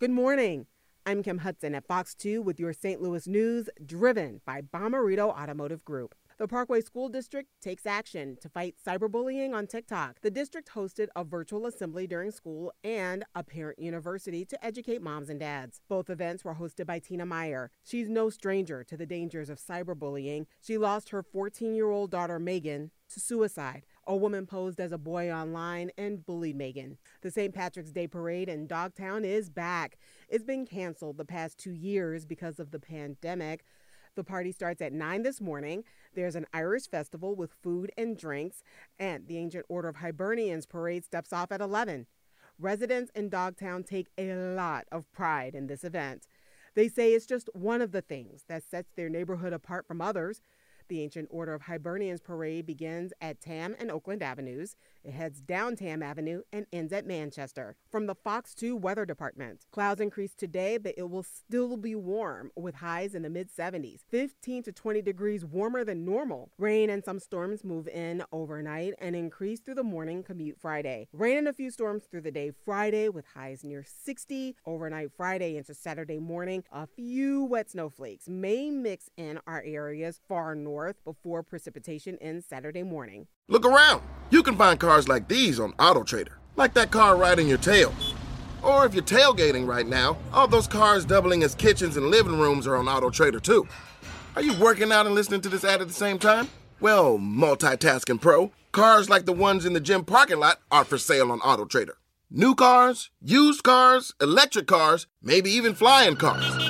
Good morning. I'm Kim Hudson at Fox 2 with your St. Louis news driven by Bommarito Automotive Group. The Parkway School District takes action to fight cyberbullying on TikTok. The district hosted a virtual assembly during school and a parent university to educate moms and dads. Both events were hosted by Tina Meier. She's no stranger to the dangers of cyberbullying. She lost her 14 year old daughter, Megan, to suicide. A woman posed as a boy online and bullied Megan. The St. Patrick's Day Parade in Dogtown is back. It's been canceled the past two years because of the pandemic. The party starts at 9 this morning. There's an Irish festival with food and drinks, and the Ancient Order of Hibernians parade steps off at 11. Residents in Dogtown take a lot of pride in this event. They say it's just one of the things that sets their neighborhood apart from others. The Ancient Order of Hibernians parade begins at Tamm and Oakland Avenues. It heads down Tamm Avenue and ends at Manchester. From the Fox 2 Weather Department, clouds increase today, but it will still be warm with highs in the mid 70s, 15 to 20 degrees warmer than normal. Rain and some storms move in overnight and increase through the morning commute Friday. Rain and a few storms through the day Friday with highs near 60. Overnight Friday into Saturday morning, a few wet snowflakes may mix in our areas far north north before precipitation ends Saturday morning. Look around. You can find cars like these on AutoTrader, like that car riding your tail. Or if you're tailgating right now, all those cars doubling as kitchens and living rooms are on AutoTrader too. Are you working out and listening to this ad at the same time? Well, multitasking pro, cars like the ones in the gym parking lot are for sale on AutoTrader. New cars, used cars, electric cars, maybe even flying cars.